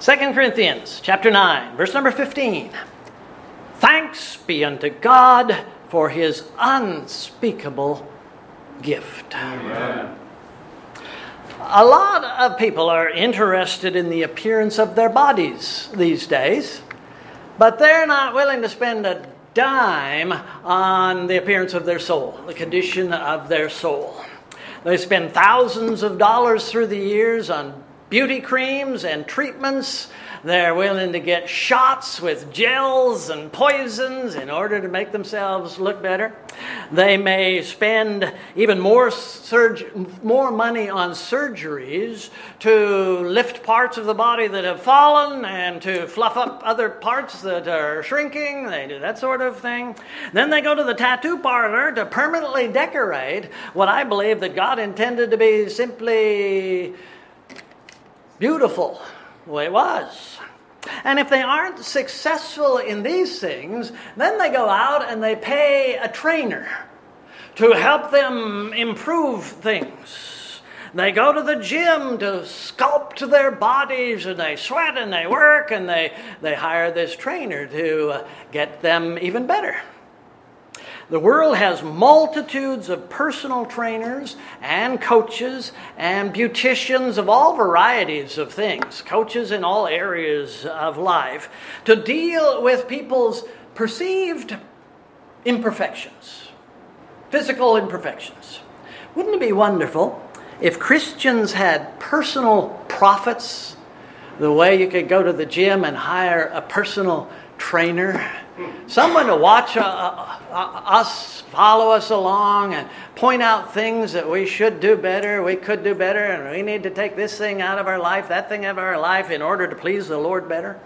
2 Corinthians chapter 9, verse number 15. Thanks be unto God for his unspeakable gift. Amen. A lot of people are interested in the appearance of their bodies these days, but they're not willing to spend a dime on the appearance of their soul, the condition of their soul. They spend thousands of dollars through the years on beauty creams and treatments. They're willing to get shots with gels and poisons in order to make themselves look better. They may spend even more, surg- more money on surgeries to lift parts of the body that have fallen and to fluff up other parts that are shrinking. They do that sort of thing. Then they go to the tattoo parlor to permanently decorate what I believe that God intended to be simply beautiful it was. And if they aren't successful in these things, then they go out and they pay a trainer to help them improve things. They go to the gym to sculpt their bodies and they sweat and they work and they, they hire this trainer to get them even better. The world has multitudes of personal trainers and coaches and beauticians of all varieties of things, coaches in all areas of life, to deal with people's perceived imperfections, physical imperfections. Wouldn't it be wonderful if Christians had personal prophets, the way you could go to the gym and hire a personal trainer? Someone to watch uh, uh, uh, us, follow us along, and point out things that we should do better, we could do better, and we need to take this thing out of our life, that thing out of our life in order to please the Lord better.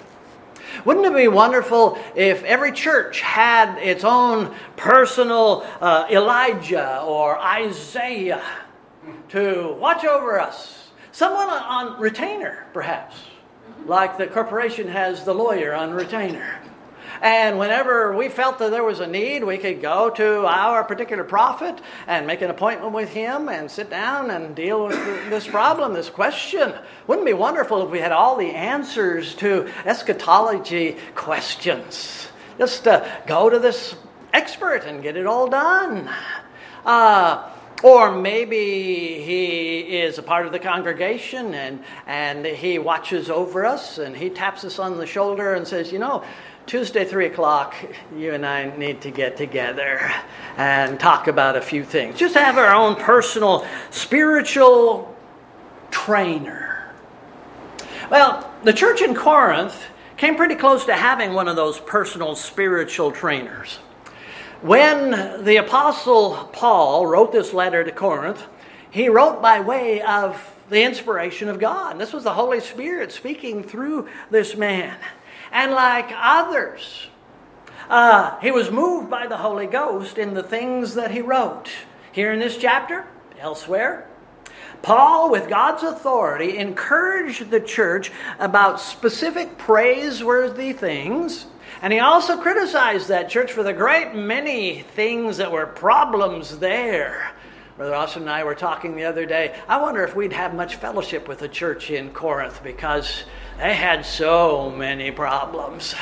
Wouldn't it be wonderful if every church had its own personal uh, Elijah or Isaiah to watch over us? Someone on retainer, perhaps, like the corporation has the lawyer on retainer. And whenever we felt that there was a need, we could go to our particular prophet and make an appointment with him and sit down and deal with this problem, this question. Wouldn't it be wonderful if we had all the answers to eschatology questions? Just uh, go to this expert and get it all done. Uh, or maybe he is a part of the congregation and, and he watches over us and he taps us on the shoulder and says, You know, Tuesday, 3 o'clock, you and I need to get together and talk about a few things. Just have our own personal spiritual trainer. Well, the church in Corinth came pretty close to having one of those personal spiritual trainers. When the Apostle Paul wrote this letter to Corinth, he wrote by way of the inspiration of God. This was the Holy Spirit speaking through this man and like others. Uh, he was moved by the Holy Ghost in the things that he wrote. Here in this chapter, elsewhere, Paul, with God's authority, encouraged the church about specific praiseworthy things. And he also criticized that church for the great many things that were problems there. Brother Austin and I were talking the other day. I wonder if we'd have much fellowship with the church in Corinth because they had so many problems.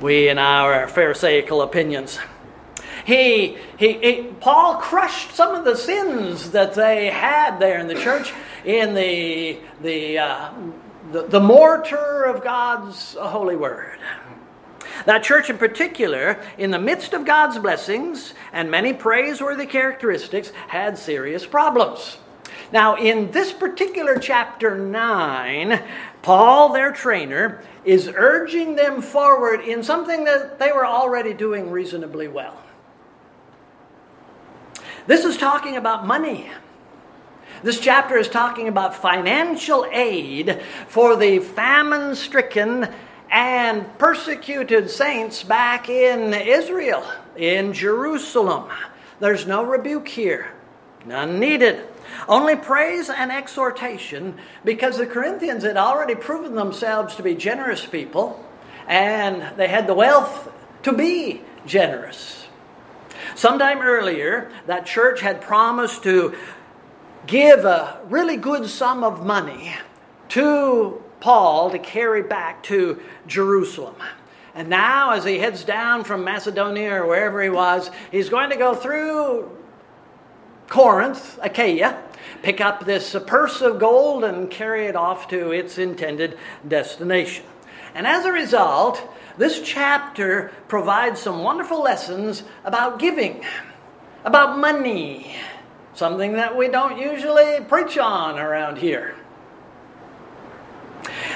We and our Pharisaical opinions. He, he, he, Paul crushed some of the sins that they had there in the church in the, the, uh, the, the mortar of God's holy word. That church in particular, in the midst of God's blessings and many praiseworthy characteristics, had serious problems. Now, in this particular chapter 9, Paul, their trainer, is urging them forward in something that they were already doing reasonably well. This is talking about money. This chapter is talking about financial aid for the famine stricken and persecuted saints back in Israel, in Jerusalem. There's no rebuke here, none needed. Only praise and exhortation because the Corinthians had already proven themselves to be generous people and they had the wealth to be generous. Sometime earlier, that church had promised to give a really good sum of money to Paul to carry back to Jerusalem. And now, as he heads down from Macedonia or wherever he was, he's going to go through Corinth, Achaia, pick up this purse of gold and carry it off to its intended destination. And as a result, this chapter provides some wonderful lessons about giving, about money, something that we don't usually preach on around here.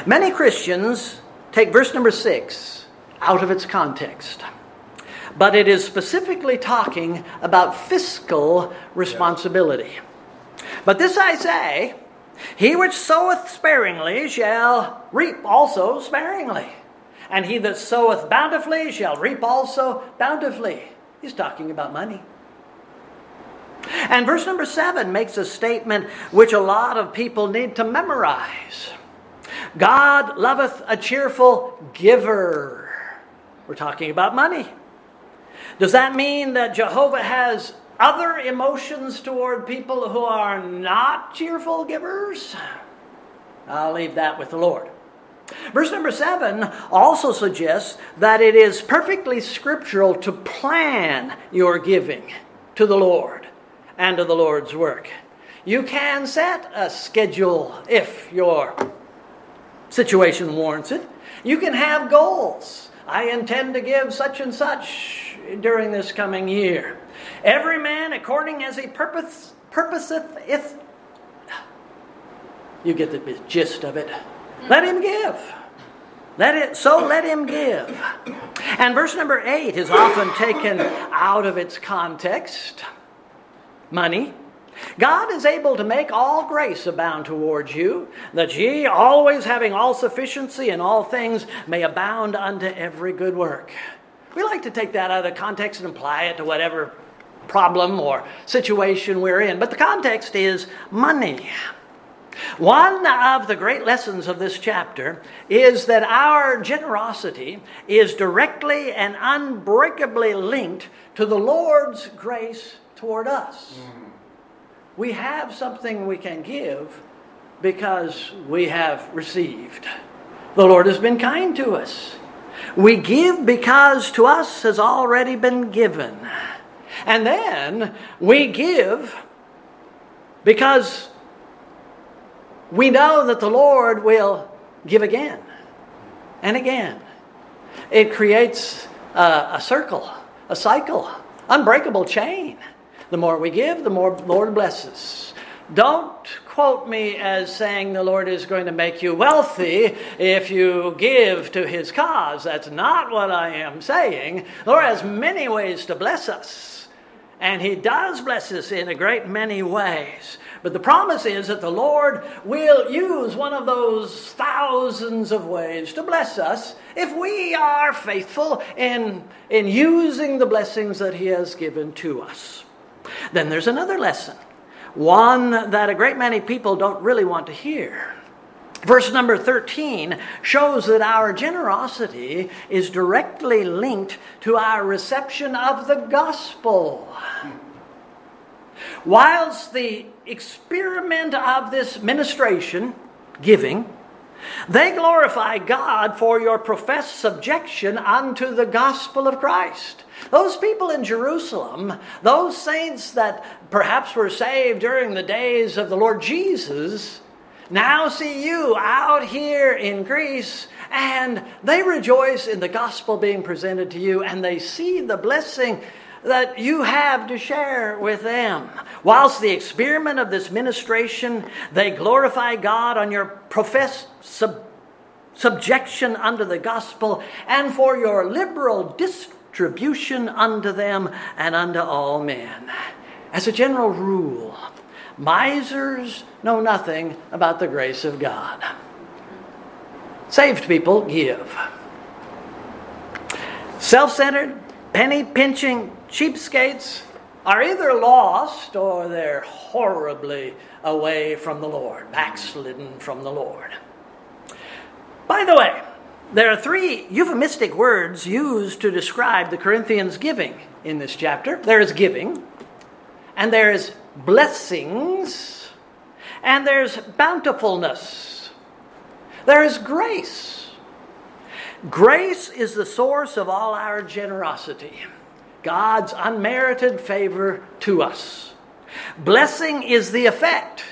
Many Christians take verse number six out of its context. But it is specifically talking about fiscal responsibility. But this I say he which soweth sparingly shall reap also sparingly, and he that soweth bountifully shall reap also bountifully. He's talking about money. And verse number seven makes a statement which a lot of people need to memorize God loveth a cheerful giver. We're talking about money. Does that mean that Jehovah has other emotions toward people who are not cheerful givers? I'll leave that with the Lord. Verse number seven also suggests that it is perfectly scriptural to plan your giving to the Lord and to the Lord's work. You can set a schedule if your situation warrants it. You can have goals. I intend to give such and such during this coming year. Every man according as he purpose, purposeth if you get the gist of it. Let him give. Let it so let him give. And verse number 8 is often taken out of its context. Money God is able to make all grace abound towards you, that ye, always having all sufficiency in all things, may abound unto every good work. We like to take that out of the context and apply it to whatever problem or situation we're in, but the context is money. One of the great lessons of this chapter is that our generosity is directly and unbreakably linked to the Lord's grace toward us. Mm-hmm we have something we can give because we have received. The Lord has been kind to us. We give because to us has already been given. And then we give because we know that the Lord will give again and again. It creates a, a circle, a cycle, unbreakable chain. The more we give, the more the Lord blesses. Don't quote me as saying the Lord is going to make you wealthy if you give to his cause. That's not what I am saying. The Lord has many ways to bless us. And he does bless us in a great many ways. But the promise is that the Lord will use one of those thousands of ways to bless us if we are faithful in, in using the blessings that he has given to us. Then there's another lesson, one that a great many people don't really want to hear. Verse number 13 shows that our generosity is directly linked to our reception of the gospel. Whilst the experiment of this ministration, giving, they glorify God for your professed subjection unto the gospel of Christ. Those people in Jerusalem, those saints that perhaps were saved during the days of the Lord Jesus, now see you out here in Greece and they rejoice in the gospel being presented to you and they see the blessing that you have to share with them. Whilst the experiment of this ministration, they glorify God on your professed sub- subjection unto the gospel and for your liberal distribution unto them and unto all men. As a general rule, misers know nothing about the grace of God. Saved people give. Self centered, penny pinching cheapskates are either lost or they're horribly away from the Lord, backslidden from the Lord. By the way, there are three euphemistic words used to describe the Corinthians' giving in this chapter. There is giving, and there is blessings, and there's bountifulness. There is grace. Grace is the source of all our generosity, God's unmerited favor to us. Blessing is the effect.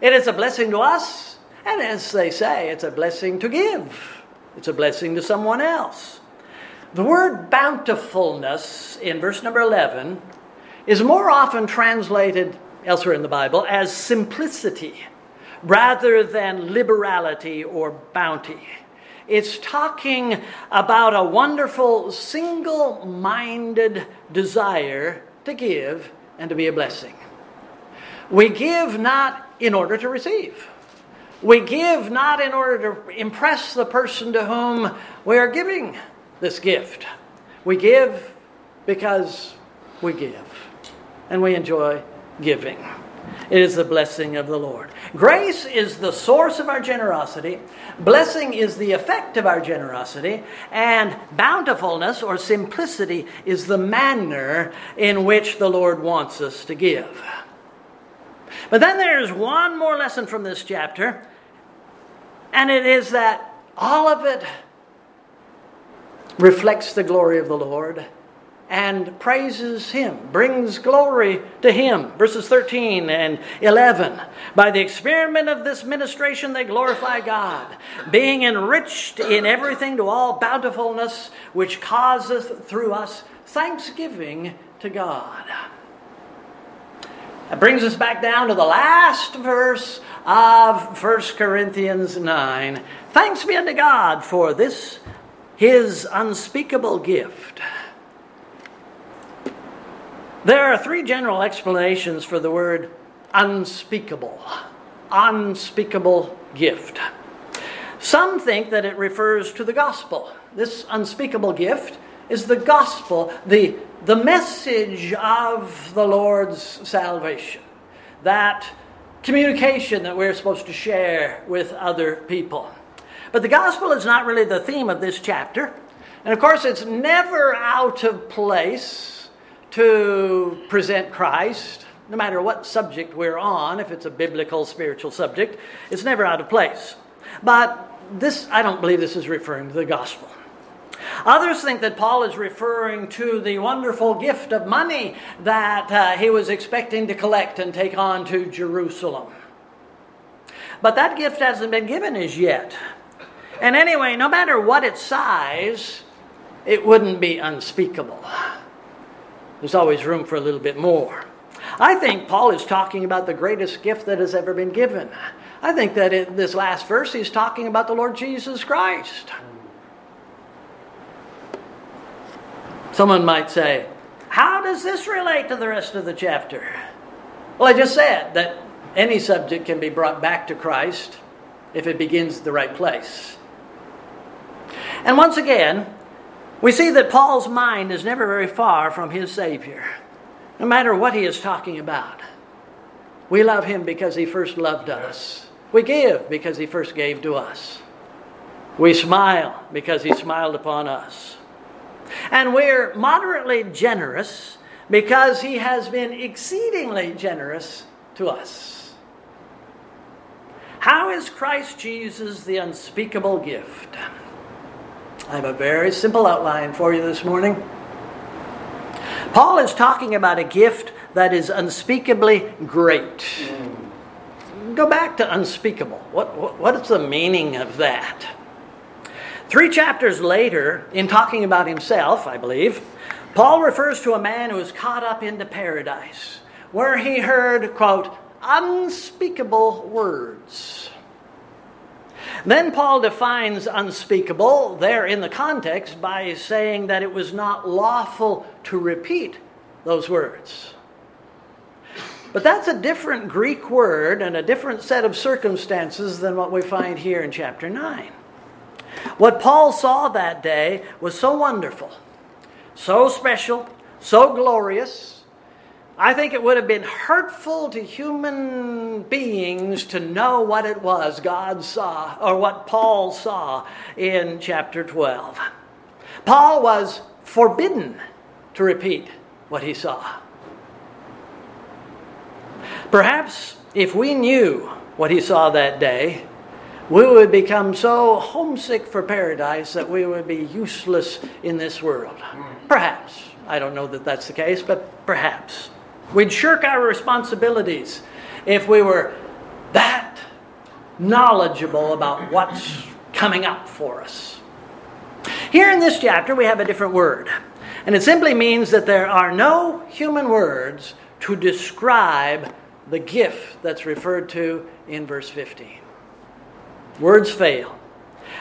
It is a blessing to us, and as they say, it's a blessing to give. It's a blessing to someone else. The word bountifulness in verse number 11 is more often translated elsewhere in the Bible as simplicity rather than liberality or bounty. It's talking about a wonderful, single minded desire to give and to be a blessing. We give not in order to receive. We give not in order to impress the person to whom we are giving this gift. We give because we give and we enjoy giving. It is the blessing of the Lord. Grace is the source of our generosity. Blessing is the effect of our generosity. And bountifulness or simplicity is the manner in which the Lord wants us to give. But then there's one more lesson from this chapter, and it is that all of it reflects the glory of the Lord and praises Him, brings glory to Him. Verses 13 and 11. By the experiment of this ministration, they glorify God, being enriched in everything to all bountifulness, which causeth through us thanksgiving to God. That brings us back down to the last verse of 1 Corinthians 9. Thanks be unto God for this, his unspeakable gift there are three general explanations for the word unspeakable. Unspeakable gift. Some think that it refers to the gospel. This unspeakable gift is the gospel, the, the message of the Lord's salvation. That communication that we're supposed to share with other people. But the gospel is not really the theme of this chapter. And of course, it's never out of place to present Christ, no matter what subject we're on, if it's a biblical, spiritual subject, it's never out of place. But this, I don't believe this is referring to the gospel. Others think that Paul is referring to the wonderful gift of money that uh, he was expecting to collect and take on to Jerusalem. But that gift hasn't been given as yet. And anyway, no matter what its size, it wouldn't be unspeakable. There's always room for a little bit more. I think Paul is talking about the greatest gift that has ever been given. I think that in this last verse he's talking about the Lord Jesus Christ. Someone might say, How does this relate to the rest of the chapter? Well, I just said that any subject can be brought back to Christ if it begins the right place. And once again, we see that Paul's mind is never very far from his Savior, no matter what he is talking about. We love him because he first loved us. We give because he first gave to us. We smile because he smiled upon us. And we're moderately generous because he has been exceedingly generous to us. How is Christ Jesus the unspeakable gift? I have a very simple outline for you this morning. Paul is talking about a gift that is unspeakably great. Go back to unspeakable. What, what, what is the meaning of that? Three chapters later, in talking about himself, I believe, Paul refers to a man who was caught up into paradise, where he heard, quote, unspeakable words. Then Paul defines unspeakable there in the context by saying that it was not lawful to repeat those words. But that's a different Greek word and a different set of circumstances than what we find here in chapter 9. What Paul saw that day was so wonderful, so special, so glorious, I think it would have been hurtful to human beings to know what it was God saw, or what Paul saw in chapter 12. Paul was forbidden to repeat what he saw. Perhaps if we knew what he saw that day, we would become so homesick for paradise that we would be useless in this world. Perhaps. I don't know that that's the case, but perhaps. We'd shirk our responsibilities if we were that knowledgeable about what's coming up for us. Here in this chapter, we have a different word. And it simply means that there are no human words to describe the gift that's referred to in verse 15. Words fail.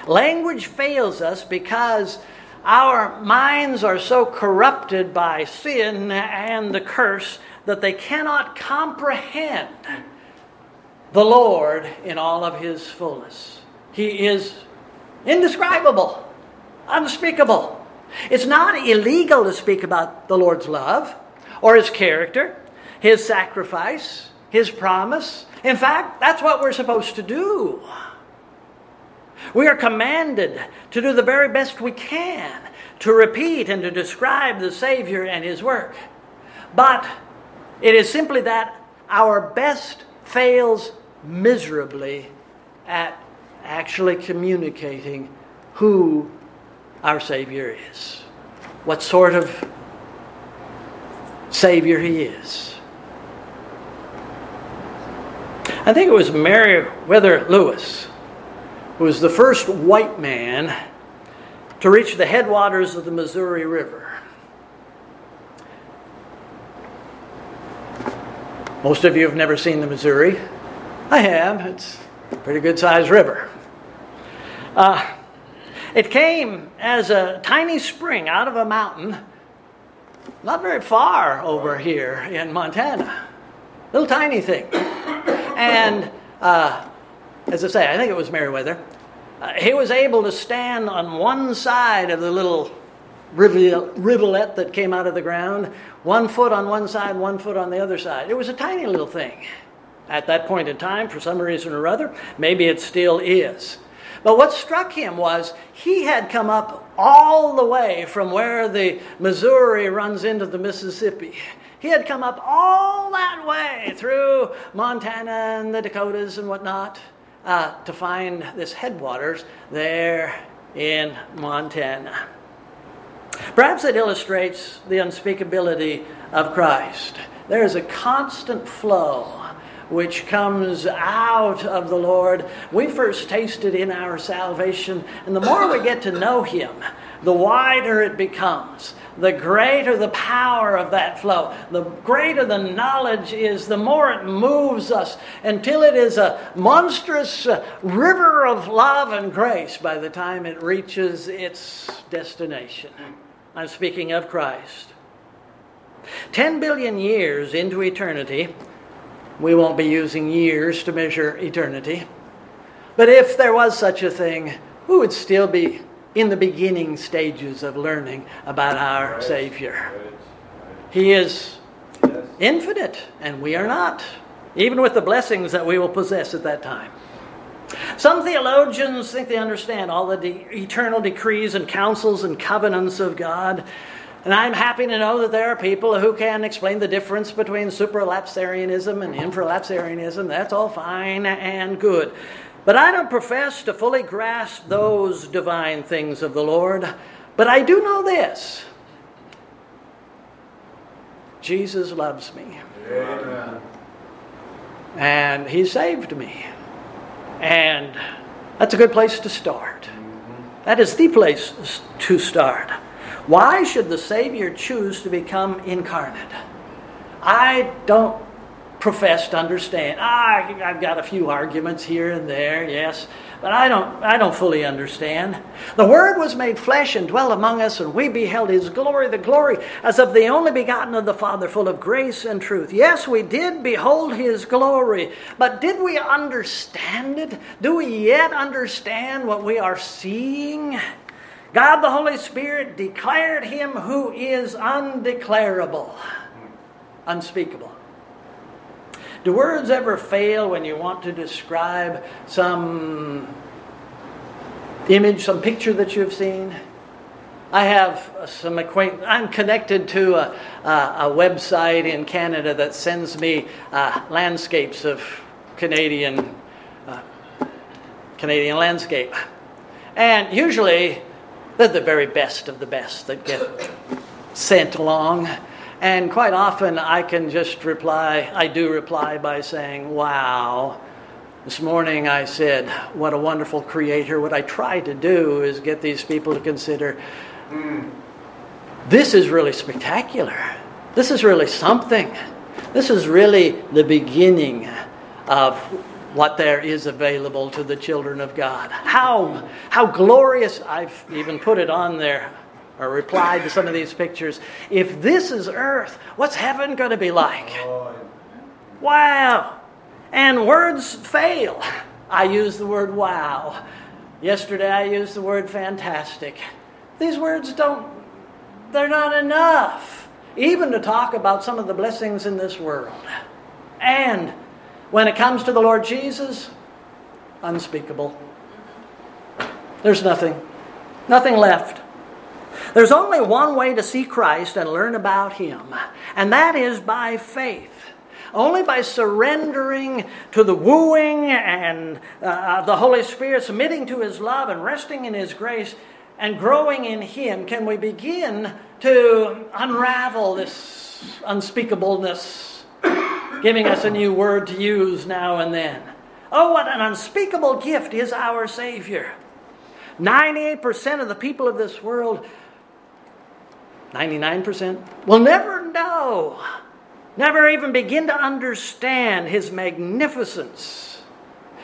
Language fails us because our minds are so corrupted by sin and the curse that they cannot comprehend the Lord in all of his fullness. He is indescribable, unspeakable. It's not illegal to speak about the Lord's love or his character, his sacrifice, his promise. In fact, that's what we're supposed to do. We are commanded to do the very best we can to repeat and to describe the Savior and His work. But it is simply that our best fails miserably at actually communicating who our Savior is, what sort of Savior He is. I think it was Meriwether Lewis who was the first white man to reach the headwaters of the Missouri River. Most of you have never seen the Missouri. I have. It's a pretty good sized river. Uh, it came as a tiny spring out of a mountain, not very far over here in Montana. Little tiny thing. And uh, as I say, I think it was Meriwether. Uh, he was able to stand on one side of the little rivulet that came out of the ground, one foot on one side, one foot on the other side. It was a tiny little thing at that point in time, for some reason or other. Maybe it still is. But what struck him was he had come up all the way from where the Missouri runs into the Mississippi. He had come up all that way through Montana and the Dakotas and whatnot uh, to find this headwaters there in Montana. Perhaps it illustrates the unspeakability of Christ. There is a constant flow which comes out of the Lord. We first tasted in our salvation, and the more we get to know Him, the wider it becomes. The greater the power of that flow, the greater the knowledge is, the more it moves us until it is a monstrous river of love and grace by the time it reaches its destination. I'm speaking of Christ. 10 billion years into eternity, we won't be using years to measure eternity. But if there was such a thing, we would still be in the beginning stages of learning about our right. Savior. Right. He is yes. infinite, and we are not, even with the blessings that we will possess at that time. Some theologians think they understand all the de- eternal decrees and counsels and covenants of God. And I'm happy to know that there are people who can explain the difference between supralapsarianism and infralapsarianism. That's all fine and good. But I don't profess to fully grasp those divine things of the Lord. But I do know this Jesus loves me. Amen. And He saved me. And that's a good place to start. That is the place to start. Why should the Savior choose to become incarnate? I don't profess to understand. Ah, I've got a few arguments here and there, yes, but I don't, I don't fully understand. The Word was made flesh and dwelt among us, and we beheld His glory, the glory as of the only begotten of the Father, full of grace and truth. Yes, we did behold His glory, but did we understand it? Do we yet understand what we are seeing? God the Holy Spirit declared him who is undeclarable, unspeakable. Do words ever fail when you want to describe some image, some picture that you've seen? I have some acquaint. I'm connected to a, a, a, website in Canada that sends me uh, landscapes of Canadian Canadian landscape. And usually, they're the very best of the best that get sent along. And quite often, I can just reply, I do reply by saying, Wow. This morning I said, What a wonderful creator. What I try to do is get these people to consider this is really spectacular. This is really something. This is really the beginning of what there is available to the children of God. How, how glorious, I've even put it on there or replied to some of these pictures. If this is earth, what's heaven going to be like? Wow. And words fail. I use the word wow. Yesterday I used the word fantastic. These words don't, they're not enough, even to talk about some of the blessings in this world. And when it comes to the Lord Jesus, unspeakable. There's nothing, nothing left. There's only one way to see Christ and learn about Him, and that is by faith. Only by surrendering to the wooing and uh, the Holy Spirit, submitting to His love and resting in His grace and growing in Him, can we begin to unravel this unspeakableness, giving us a new word to use now and then. Oh, what an unspeakable gift is our Savior. 98% of the people of this world 99% will never know, never even begin to understand His magnificence.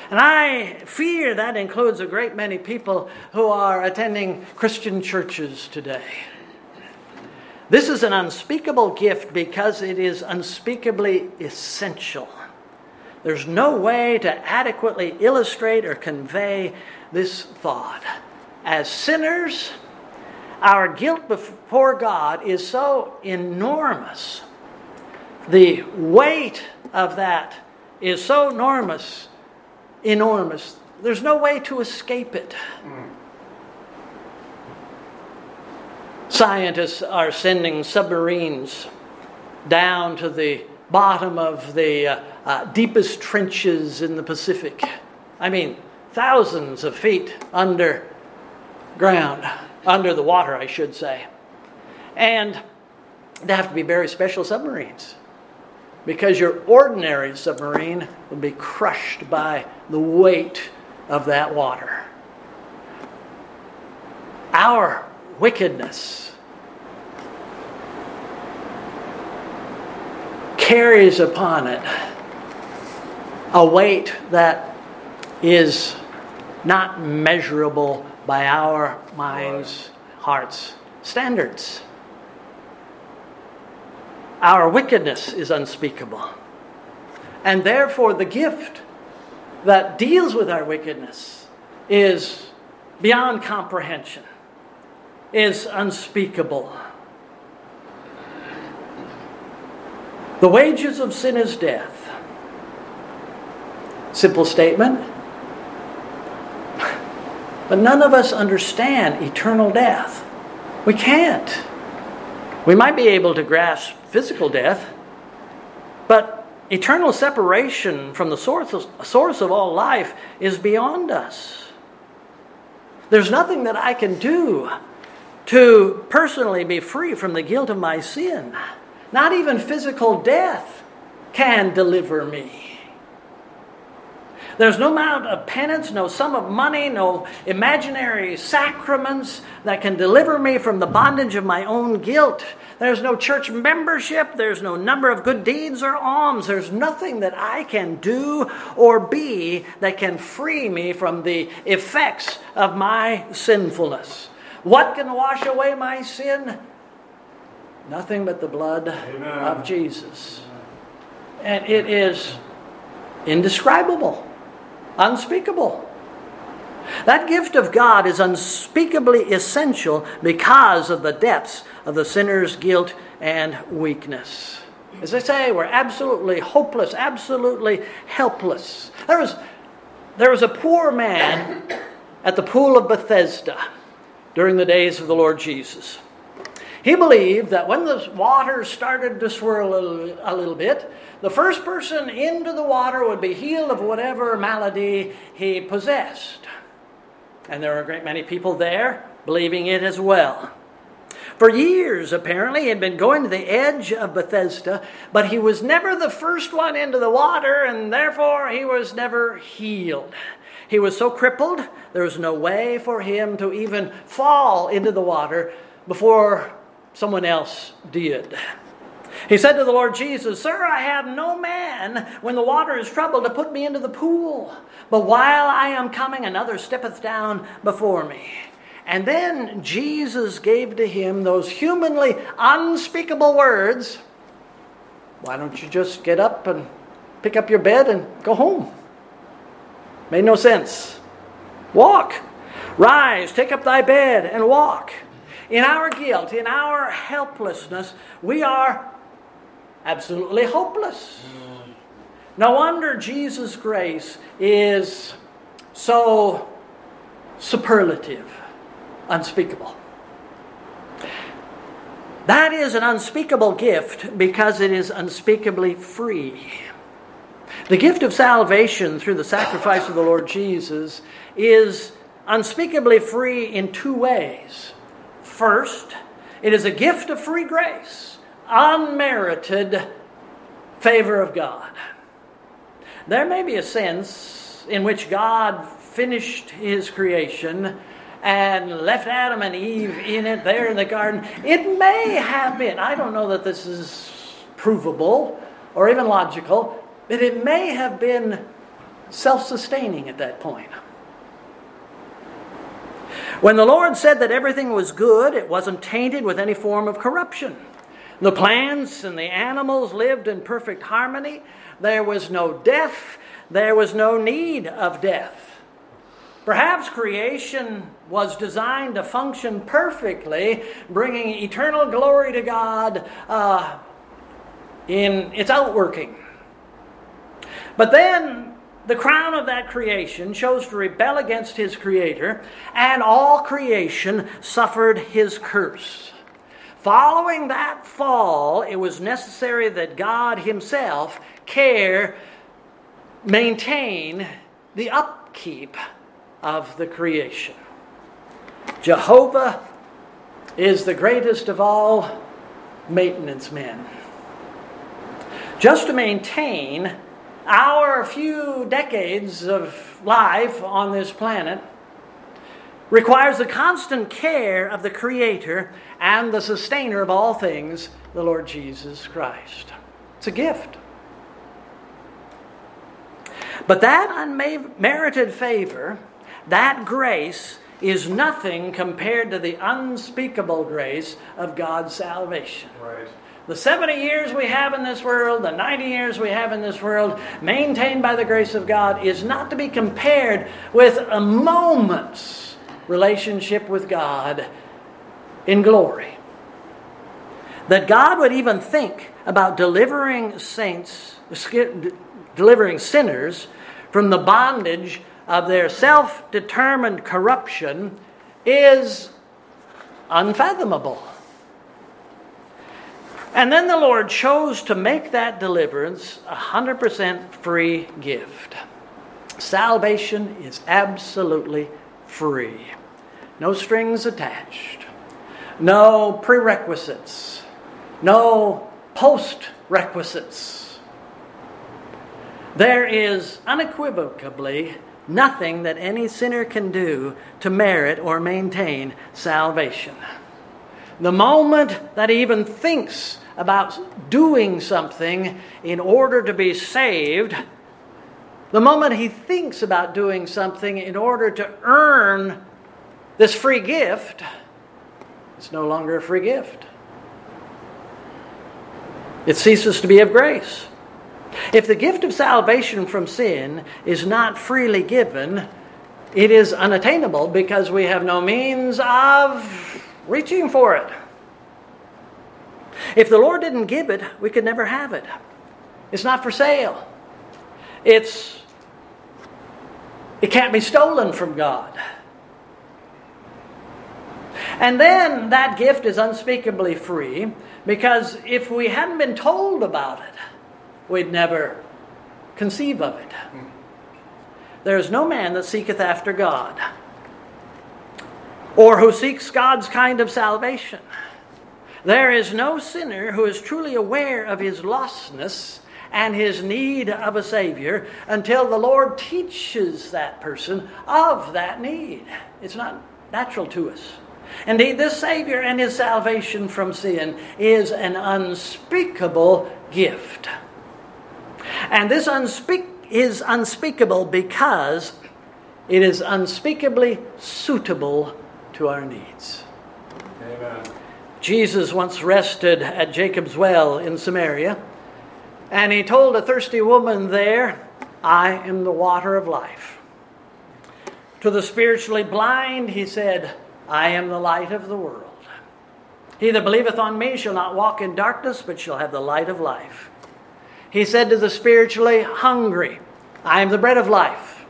And I fear that includes a great many people who are attending Christian churches today. This is an unspeakable gift because it is unspeakably essential. There's no way to adequately illustrate or convey this thought. As sinners, our guilt before God is so enormous. The weight of that is so enormous, enormous. There's no way to escape it. Scientists are sending submarines down to the bottom of the uh, uh, deepest trenches in the Pacific. I mean, thousands of feet underground under the water, I should say. And they have to be very special submarines because your ordinary submarine would be crushed by the weight of that water. Our wickedness carries upon it a weight that is not measurable by our minds, hearts, standards. Our wickedness is unspeakable. And therefore, the gift that deals with our wickedness is beyond comprehension, is unspeakable. The wages of sin is death. Simple statement. But none of us understand eternal death. We can't. We might be able to grasp physical death, but eternal separation from the source of, source of all life is beyond us. There's nothing that I can do to personally be free from the guilt of my sin. Not even physical death can deliver me. There's no amount of penance, no sum of money, no imaginary sacraments that can deliver me from the bondage of my own guilt. There's no church membership. There's no number of good deeds or alms. There's nothing that I can do or be that can free me from the effects of my sinfulness. What can wash away my sin? Nothing but the blood Amen. of Jesus. And it is indescribable unspeakable. That gift of God is unspeakably essential because of the depths of the sinner's guilt and weakness. As I say, we're absolutely hopeless, absolutely helpless. There was, there was a poor man at the pool of Bethesda during the days of the Lord Jesus. He believed that when the water started to swirl a little, a little bit, the first person into the water would be healed of whatever malady he possessed. And there were a great many people there believing it as well. For years, apparently, he had been going to the edge of Bethesda, but he was never the first one into the water, and therefore he was never healed. He was so crippled, there was no way for him to even fall into the water before someone else did. He said to the Lord Jesus, Sir, I have no man when the water is troubled to put me into the pool. But while I am coming, another steppeth down before me. And then Jesus gave to him those humanly unspeakable words Why don't you just get up and pick up your bed and go home? Made no sense. Walk. Rise, take up thy bed, and walk. In our guilt, in our helplessness, we are absolutely hopeless. No wonder Jesus' grace is so superlative, unspeakable. That is an unspeakable gift because it is unspeakably free. The gift of salvation through the sacrifice of the Lord Jesus is unspeakably free in two ways. First, it is a gift of free grace, unmerited favor of God. There may be a sense in which God finished his creation and left Adam and Eve in it there in the garden. It may have been, I don't know that this is provable or even logical, but it may have been self sustaining at that point. When the Lord said that everything was good, it wasn't tainted with any form of corruption. The plants and the animals lived in perfect harmony. There was no death. There was no need of death. Perhaps creation was designed to function perfectly, bringing eternal glory to God uh, in its outworking. But then the crown of that creation chose to rebel against his creator, and all creation suffered his curse. Following that fall, it was necessary that God himself care, maintain the upkeep of the creation. Jehovah is the greatest of all maintenance men. Just to maintain our few decades of life on this planet requires the constant care of the Creator and the Sustainer of all things, the Lord Jesus Christ. It's a gift. But that unmerited favor, that grace, is nothing compared to the unspeakable grace of God's salvation. Right. The 70 years we have in this world, the 90 years we have in this world, maintained by the grace of God, is not to be compared with a moment's relationship with God in glory. That God would even think about delivering saints, delivering sinners from the bondage of their self determined corruption is unfathomable. And then the Lord chose to make that deliverance a 100% free gift. Salvation is absolutely free. No strings attached. No prerequisites. No post requisites. There is unequivocally nothing that any sinner can do to merit or maintain salvation. The moment that he even thinks about doing something in order to be saved, the moment he thinks about doing something in order to earn this free gift, it's no longer a free gift. It ceases to be of grace. If the gift of salvation from sin is not freely given, it is unattainable because we have no means of reaching for it. If the Lord didn't give it, we could never have it. It's not for sale. It's it can't be stolen from God. And then that gift is unspeakably free because if we hadn't been told about it, we'd never conceive of it. There is no man that seeketh after God, or who seeks God's kind of salvation. There is no sinner who is truly aware of his lostness and his need of a Savior until the Lord teaches that person of that need. It's not natural to us. Indeed, this Savior and his salvation from sin is an unspeakable gift. And this unspeak, is unspeakable because it is unspeakably suitable to our needs. Amen. Jesus once rested at Jacob's well in Samaria, and he told a thirsty woman there, I am the water of life. To the spiritually blind, he said, I am the light of the world. He that believeth on me shall not walk in darkness, but shall have the light of life. He said to the spiritually hungry, I am the bread of life.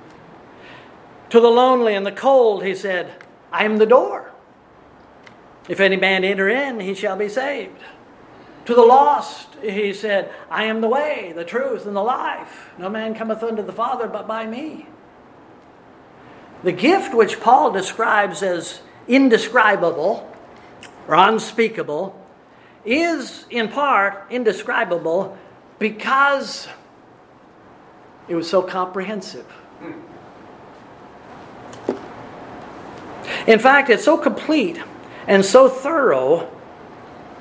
To the lonely and the cold, he said, I am the door. If any man enter in, he shall be saved. To the lost, he said, I am the way, the truth, and the life. No man cometh unto the Father but by me. The gift which Paul describes as indescribable or unspeakable is in part indescribable because it was so comprehensive. In fact, it's so complete and so thorough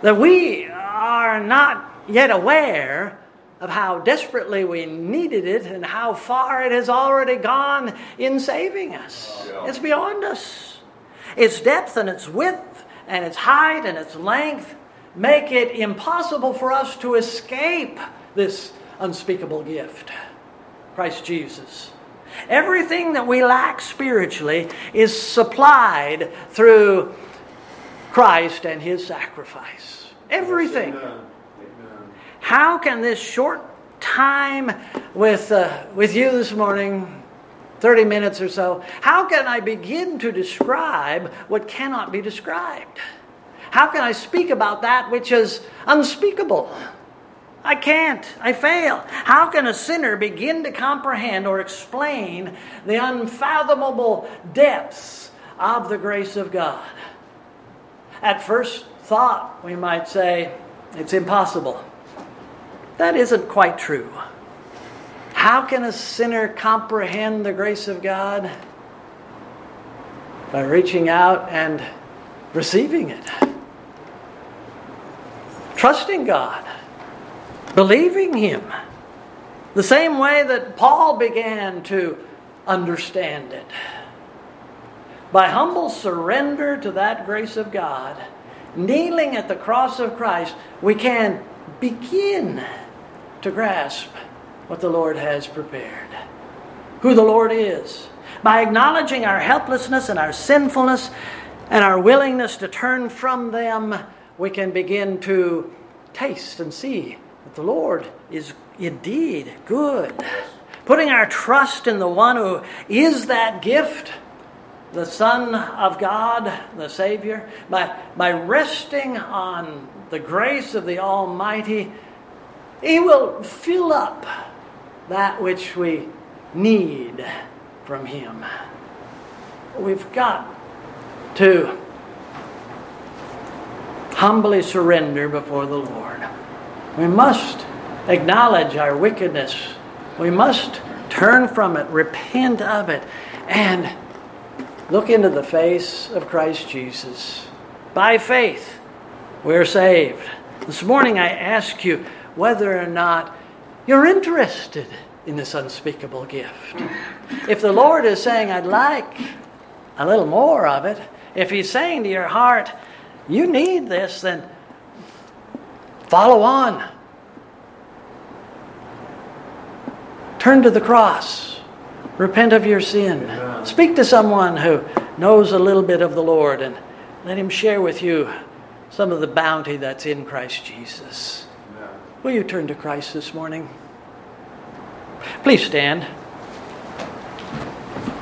that we are not yet aware of how desperately we needed it and how far it has already gone in saving us. Oh, it's beyond us. Its depth and its width and its height and its length make it impossible for us to escape this unspeakable gift Christ Jesus. Everything that we lack spiritually is supplied through Christ and His sacrifice. Everything. Amen. How can this short time with, uh, with you this morning, 30 minutes or so, how can I begin to describe what cannot be described? How can I speak about that which is unspeakable? I can't. I fail. How can a sinner begin to comprehend or explain the unfathomable depths of the grace of God? At first thought, we might say, it's impossible. That isn't quite true. How can a sinner comprehend the grace of God? By reaching out and receiving it. Trusting God believing Him. The same way that Paul began to understand it. By humble surrender to that grace of God, kneeling at the cross of Christ, we can begin to grasp what the Lord has prepared, who the Lord is. By acknowledging our helplessness and our sinfulness and our willingness to turn from them, we can begin to taste and see that the Lord is indeed good. Putting our trust in the one who is that gift, the Son of God, the Savior, by, by resting on the grace of the Almighty, He will fill up that which we need from Him. We've got to humbly surrender before the Lord. We must acknowledge our wickedness. We must turn from it, repent of it, and look into the face of Christ Jesus. By faith, we're saved. This morning I ask you whether or not you're interested in this unspeakable gift. If the Lord is saying, I'd like a little more of it, if He's saying to your heart, you need this, then Follow on. Turn to the cross. Repent of your sin. Amen. Speak to someone who knows a little bit of the Lord and let him share with you some of the bounty that's in Christ Jesus. Will you turn to Christ this morning? Please stand.